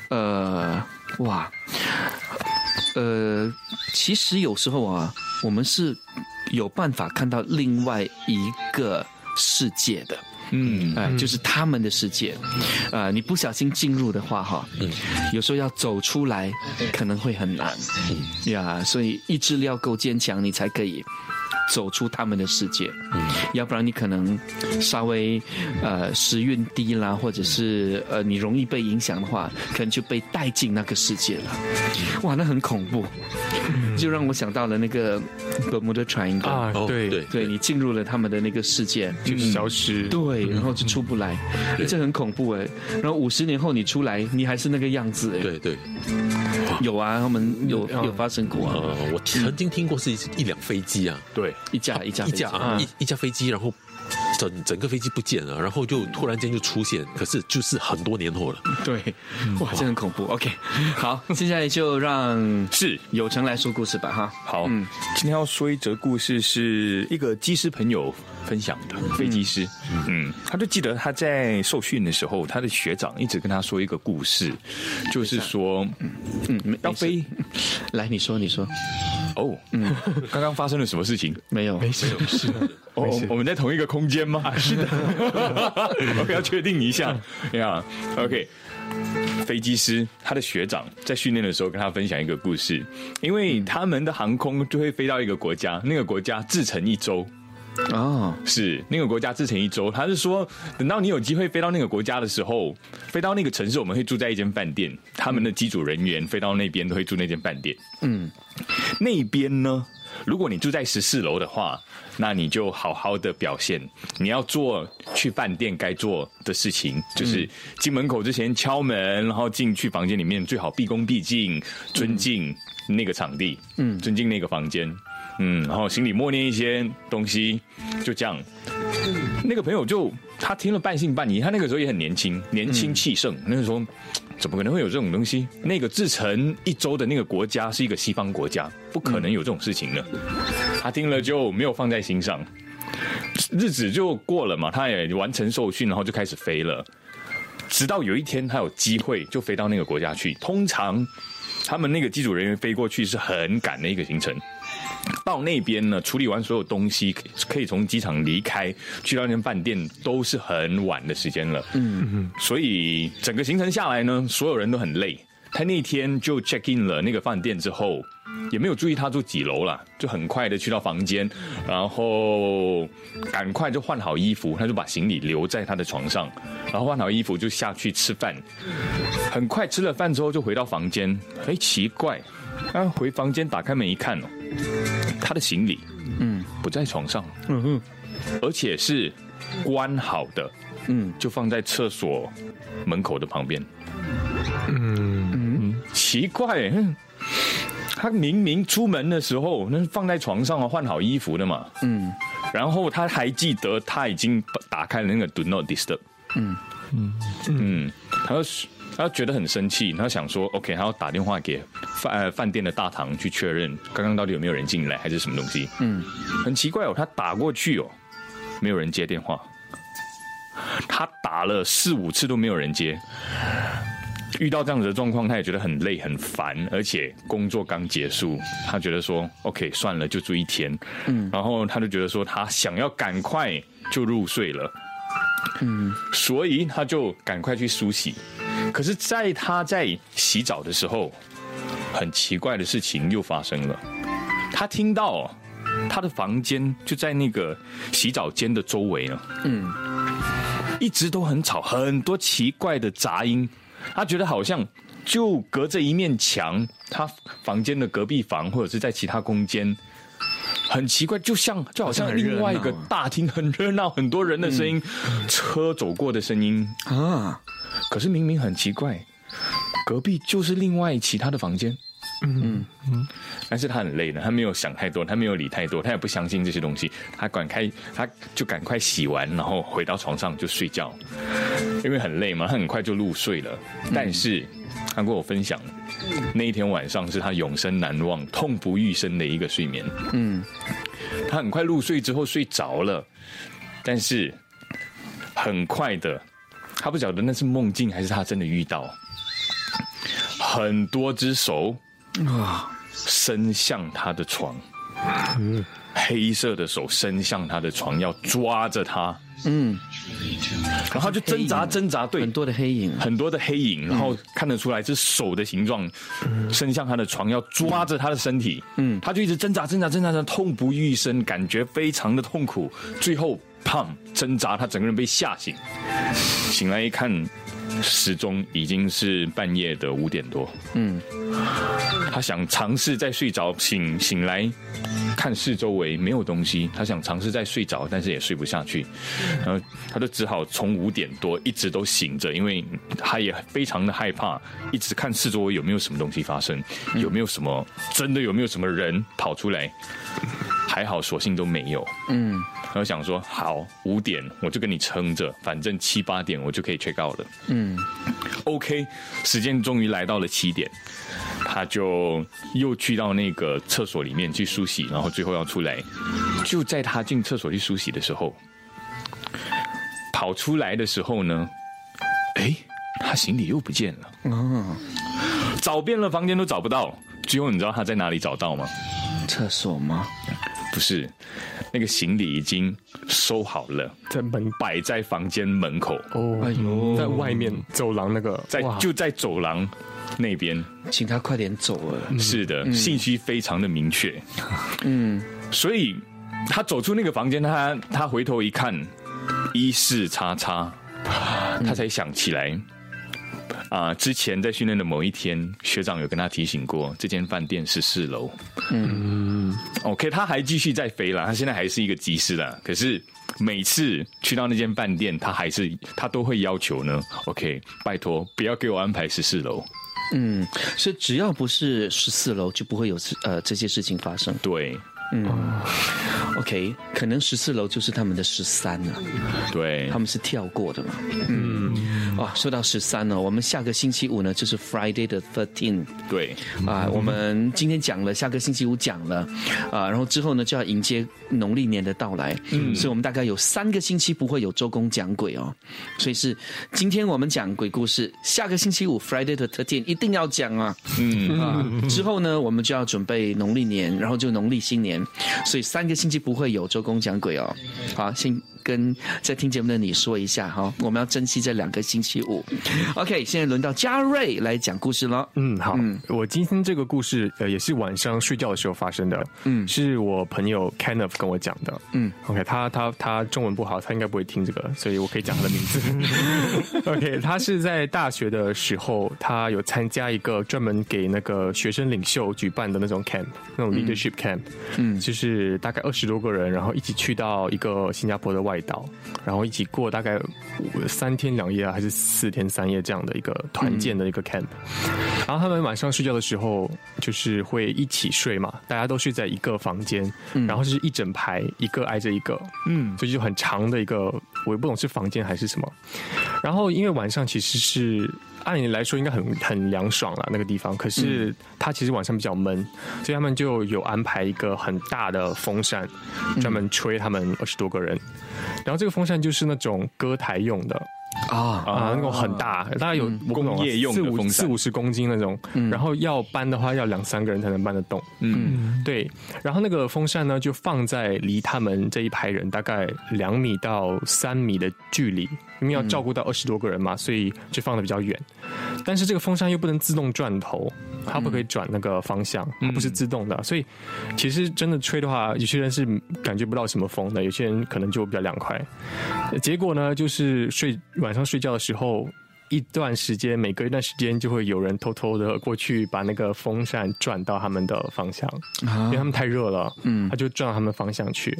呃，哇，呃，其实有时候啊，我们是有办法看到另外一个世界的。嗯，哎、就是他们的世界，啊、你不小心进入的话，哈，有时候要走出来可能会很难，呀，所以意志力要够坚强，你才可以走出他们的世界，要不然你可能稍微呃时运低啦，或者是呃你容易被影响的话，可能就被带进那个世界了，哇，那很恐怖，就让我想到了那个 Bermuda Triangle 啊，哦对。对。对你进入了他们的那个世界，就消失。对，然后就出不来，这很恐怖哎。然后五十年后你出来，你还是那个样子哎。对对，有啊，他们有有发生过啊，呃，我曾经听过是一一辆飞机啊，对，一架一架一架啊。一一架飞机，然后整整个飞机不见了，然后就突然间就出现，可是就是很多年后了。对，哇，这很恐怖。OK，好，现在就让是有成来说故事吧哈。好，嗯。今天要说一则故事，是一个机师朋友分享的，飞机师。嗯，他就记得他在受训的时候，他的学长一直跟他说一个故事，就是说嗯，要飞。来，你说你说，哦，嗯，刚刚发生了什么事情？没有，没事，是，哦，我我们在同一个空间吗？是的。OK，要确定一下呀。OK，飞机师他的学长在训练的时候跟他分享一个故事，因为他们的航空就会飞到一个国家，那个国家自成一周。哦，是那个国家自成一周，他是说，等到你有机会飞到那个国家的时候，飞到那个城市，我们会住在一间饭店，他们的机组人员飞到那边都会住那间饭店。嗯，那边呢，如果你住在十四楼的话，那你就好好的表现，你要做去饭店该做的事情，就是进门口之前敲门，然后进去房间里面最好毕恭毕敬，尊敬那个场地，嗯，尊敬那个房间。嗯，然后心里默念一些东西，就这样。那个朋友就他听了半信半疑，他那个时候也很年轻，年轻气盛，那个时候怎么可能会有这种东西？那个自成一周的那个国家是一个西方国家，不可能有这种事情的。他听了就没有放在心上，日子就过了嘛，他也完成受训，然后就开始飞了。直到有一天他有机会就飞到那个国家去，通常他们那个机组人员飞过去是很赶的一个行程。到那边呢，处理完所有东西，可以从机场离开，去到那间饭店都是很晚的时间了。嗯嗯，所以整个行程下来呢，所有人都很累。他那天就 check in 了那个饭店之后，也没有注意他住几楼啦，就很快的去到房间，然后赶快就换好衣服，他就把行李留在他的床上，然后换好衣服就下去吃饭。很快吃了饭之后就回到房间，哎，奇怪，他回房间打开门一看哦，他的行李，嗯，不在床上，嗯哼，而且是关好的，嗯，就放在厕所门口的旁边，嗯。嗯，奇怪，嗯他明明出门的时候那是放在床上啊，换好衣服的嘛，嗯，然后他还记得他已经打开了那个 Do Not Disturb，嗯。嗯嗯，他就他觉得很生气，他想说 OK，他要打电话给饭呃饭店的大堂去确认刚刚到底有没有人进来还是什么东西，嗯，很奇怪哦，他打过去哦，没有人接电话，他打了四五次都没有人接。遇到这样子的状况，他也觉得很累很烦，而且工作刚结束，他觉得说 OK 算了，就住一天。嗯，然后他就觉得说他想要赶快就入睡了，嗯，所以他就赶快去梳洗。可是，在他在洗澡的时候，很奇怪的事情又发生了，他听到他的房间就在那个洗澡间的周围呢，嗯，一直都很吵，很多奇怪的杂音。他觉得好像就隔着一面墙，他房间的隔壁房或者是在其他空间，很奇怪，就像就好像另外一个大厅很热闹，很多人的声音，车走过的声音。啊，可是明明很奇怪，隔壁就是另外其他的房间。嗯。嗯，但是他很累的，他没有想太多，他没有理太多，他也不相信这些东西，他赶开，他就赶快洗完，然后回到床上就睡觉，因为很累嘛，他很快就入睡了。但是他跟我分享，那一天晚上是他永生难忘、痛不欲生的一个睡眠。嗯，他很快入睡之后睡着了，但是很快的，他不晓得那是梦境还是他真的遇到很多只手。啊！伸向他的床，黑色的手伸向他的床，要抓着他。嗯，然后就挣扎挣扎，对，很多的黑影，很多的黑影，然后看得出来是手的形状，伸向他的床，要抓着他的身体。嗯，他就一直挣扎挣扎挣扎的，痛不欲生，感觉非常的痛苦。最后，胖！挣扎，他整个人被吓醒，醒来一看。时钟已经是半夜的五点多。嗯，他想尝试再睡着，醒醒来看四周围没有东西。他想尝试再睡着，但是也睡不下去。然后他就只好从五点多一直都醒着，因为他也非常的害怕，一直看四周围有没有什么东西发生，有没有什么真的有没有什么人跑出来。还好，索性都没有。嗯，然后想说，好，五点我就跟你撑着，反正七八点我就可以 check out 了。嗯，OK，时间终于来到了七点，他就又去到那个厕所里面去梳洗，然后最后要出来。就在他进厕所去梳洗的时候，跑出来的时候呢，哎，他行李又不见了。嗯，找遍了房间都找不到，最后你知道他在哪里找到吗？厕所吗？不是，那个行李已经收好了，在门摆在房间门口。哦，哎呦，在外面走廊那个，在就在走廊那边，请他快点走了。是的，信息非常的明确。嗯，所以他走出那个房间，他他回头一看，一四叉叉，他才想起来。啊！之前在训练的某一天，学长有跟他提醒过，这间饭店是四楼。嗯，OK，他还继续在飞了，他现在还是一个机师了。可是每次去到那间饭店，他还是他都会要求呢。OK，拜托不要给我安排十四楼。嗯，所以只要不是十四楼，就不会有呃这些事情发生。对。嗯，OK，可能十四楼就是他们的十三了。对，他们是跳过的嘛。嗯，哇，说到十三呢，我们下个星期五呢就是 Friday 的 Thirteen。对，啊，我们今天讲了，下个星期五讲了，啊，然后之后呢就要迎接农历年的到来。嗯，所以我们大概有三个星期不会有周公讲鬼哦。所以是今天我们讲鬼故事，下个星期五 Friday 的 Thirteen 一定要讲啊。嗯啊，之后呢我们就要准备农历年，然后就农历新年。所以三个星期不会有周公讲鬼哦，好，先跟在听节目的你说一下哈，我们要珍惜这两个星期五。OK，现在轮到嘉瑞来讲故事了。嗯，好，我今天这个故事呃也是晚上睡觉的时候发生的，嗯，是我朋友 Kenneth 跟我讲的，嗯，OK，他他他中文不好，他应该不会听这个，所以我可以讲他的名字。OK，他是在大学的时候，他有参加一个专门给那个学生领袖举办的那种 camp，那种 leadership camp，嗯，就是大概二十多个人，然后一起去到一个新加坡的外。外岛，然后一起过大概三天两夜啊，还是四天三夜这样的一个团建的一个 camp。然后他们晚上睡觉的时候，就是会一起睡嘛，大家都睡在一个房间，然后是一整排，一个挨着一个，嗯，所以就很长的一个，我也不懂是房间还是什么。然后因为晚上其实是。按理来说应该很很凉爽了那个地方，可是它其实晚上比较闷，所以他们就有安排一个很大的风扇，专门吹他们二十多个人。然后这个风扇就是那种歌台用的啊啊，那种很大，大概有工业用的风四五十公斤那种，然后要搬的话要两三个人才能搬得动。嗯，对。然后那个风扇呢，就放在离他们这一排人大概两米到三米的距离。因为要照顾到二十多个人嘛，所以就放的比较远。但是这个风扇又不能自动转头，它不可以转那个方向，它不是自动的。所以其实真的吹的话，有些人是感觉不到什么风的，有些人可能就比较凉快。结果呢，就是睡晚上睡觉的时候。一段时间，每隔一段时间就会有人偷偷的过去把那个风扇转到他们的方向，因为他们太热了，嗯，他就转到他们方向去。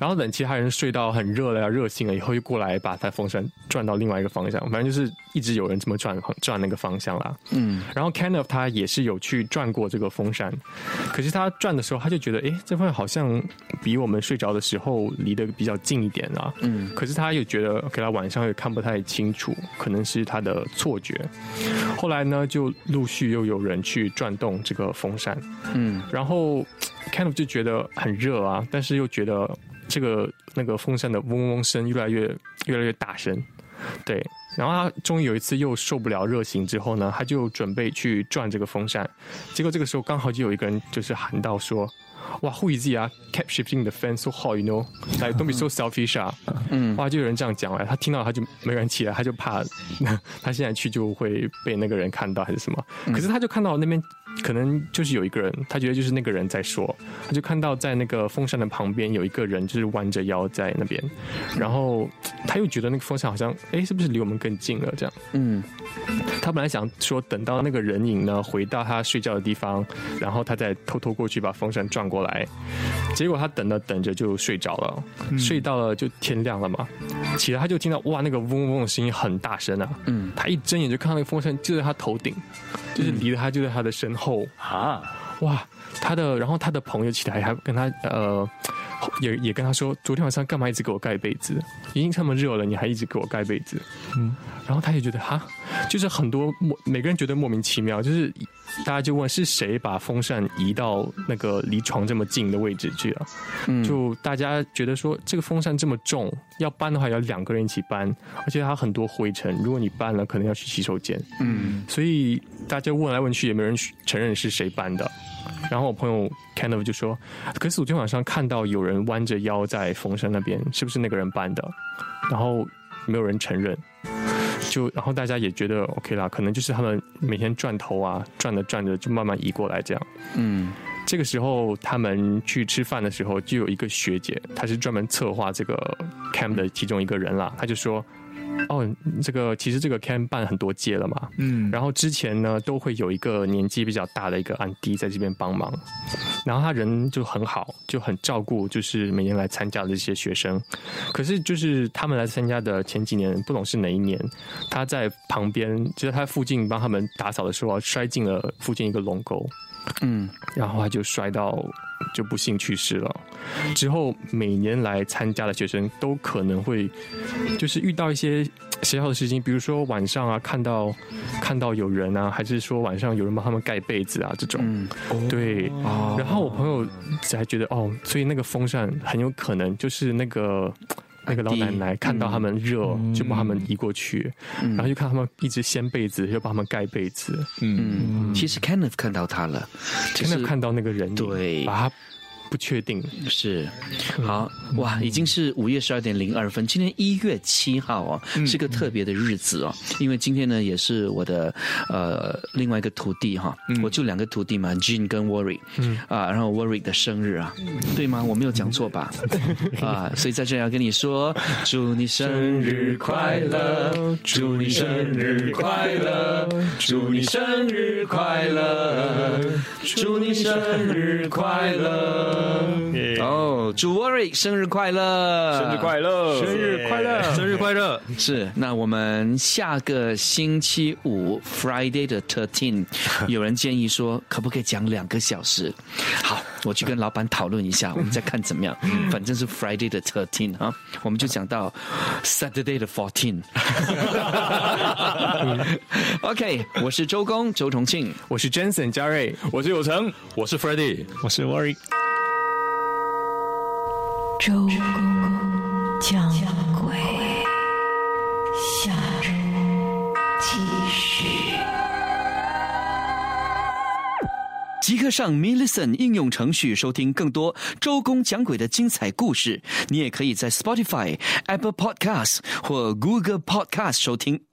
然后等其他人睡到很热了、要热醒了以后，又过来把他风扇转到另外一个方向。反正就是一直有人这么转转那个方向啦。嗯，然后 Kenneth 他也是有去转过这个风扇，可是他转的时候，他就觉得，哎，这块好像比我们睡着的时候离得比较近一点啊。嗯，可是他又觉得，给他晚上也看不太清楚，可能是他的错觉。后来呢，就陆续又有人去转动这个风扇。嗯，然后 Kenneth 就觉得很热啊，但是又觉得这个那个风扇的嗡嗡声越来越越来越大声。对，然后他终于有一次又受不了热情之后呢，他就准备去转这个风扇，结果这个时候刚好就有一个人就是喊到说。哇，Who is it 啊？Kept shifting the fan so hot, you know? Like don't be so selfish 啊！嗯，哇，就有人这样讲了，他听到他就没人起来，他就怕他现在去就会被那个人看到还是什么？可是他就看到那边可能就是有一个人，他觉得就是那个人在说，他就看到在那个风扇的旁边有一个人就是弯着腰在那边，然后他又觉得那个风扇好像哎是不是离我们更近了？这样，嗯，他本来想说等到那个人影呢回到他睡觉的地方，然后他再偷偷过去把风扇转过来。结果他等着等着就睡着了，睡到了就天亮了嘛。起来他就听到哇，那个嗡嗡嗡的声音很大声啊。嗯，他一睁眼就看到那个风扇就在他头顶，就是离了他就在他的身后啊。哇，他的然后他的朋友起来还跟他呃。也也跟他说，昨天晚上干嘛一直给我盖被子？已经这么热了，你还一直给我盖被子？嗯，然后他也觉得哈，就是很多莫每个人觉得莫名其妙，就是大家就问是谁把风扇移到那个离床这么近的位置去了？嗯，就大家觉得说这个风扇这么重，要搬的话要两个人一起搬，而且它很多灰尘，如果你搬了，可能要去洗手间。嗯，所以大家问来问去也没人承认是谁搬的。然后我朋友 Kenneth 就说：“可是昨天晚上看到有人弯着腰在风扇那边，是不是那个人搬的？”然后没有人承认，就然后大家也觉得 OK 啦，可能就是他们每天转头啊，转着转着就慢慢移过来这样。嗯，这个时候他们去吃饭的时候，就有一个学姐，她是专门策划这个 camp 的其中一个人啦，她就说。哦，这个其实这个 camp 办很多届了嘛，嗯，然后之前呢都会有一个年纪比较大的一个安迪在这边帮忙，然后他人就很好，就很照顾，就是每年来参加的这些学生。可是就是他们来参加的前几年，不懂是哪一年，他在旁边，就是他附近帮他们打扫的时候，摔进了附近一个龙沟，嗯，然后他就摔到。就不幸去世了。之后每年来参加的学生都可能会，就是遇到一些学校的事情，比如说晚上啊看到看到有人啊，还是说晚上有人帮他们盖被子啊这种。嗯对。然后我朋友才觉得哦，所以那个风扇很有可能就是那个。那个老奶奶看到他们热，就把他们移过去，然后就看他们一直掀被子，就帮他们盖被子。嗯，其实 Kenneth 看到他了，Kenneth 看到那个人，对，把他。不确定是好哇，已经是午夜十二点零二分。今天一月七号哦，是个特别的日子哦，因为今天呢也是我的呃另外一个徒弟哈，我就两个徒弟嘛，Jean 跟 Worry，嗯啊，然后 Worry 的生日啊，对吗？我没有讲错吧？啊，所以在这要跟你说，祝你生日快乐，祝你生日快乐，祝你生日快乐，祝你生日快乐。Oh. 哦，祝 Worry 生日快乐！生日快乐！生日快乐！生日快乐！是，那我们下个星期五 Friday 的 Thirteen，有人建议说，可不可以讲两个小时？好，我去跟老板讨论一下，我们再看怎么样。反正是 Friday 的 Thirteen 啊，我们就讲到 Saturday 的 Fourteen。OK，我是周公周重庆，我是 JENSON，嘉瑞，我是有成，我是 Freddie，我是 Worry。周公讲鬼，下周继续。即刻上 m i l i c e n 应用程序收听更多周公讲鬼的精彩故事。你也可以在 Spotify、Apple Podcasts 或 Google Podcasts 收听。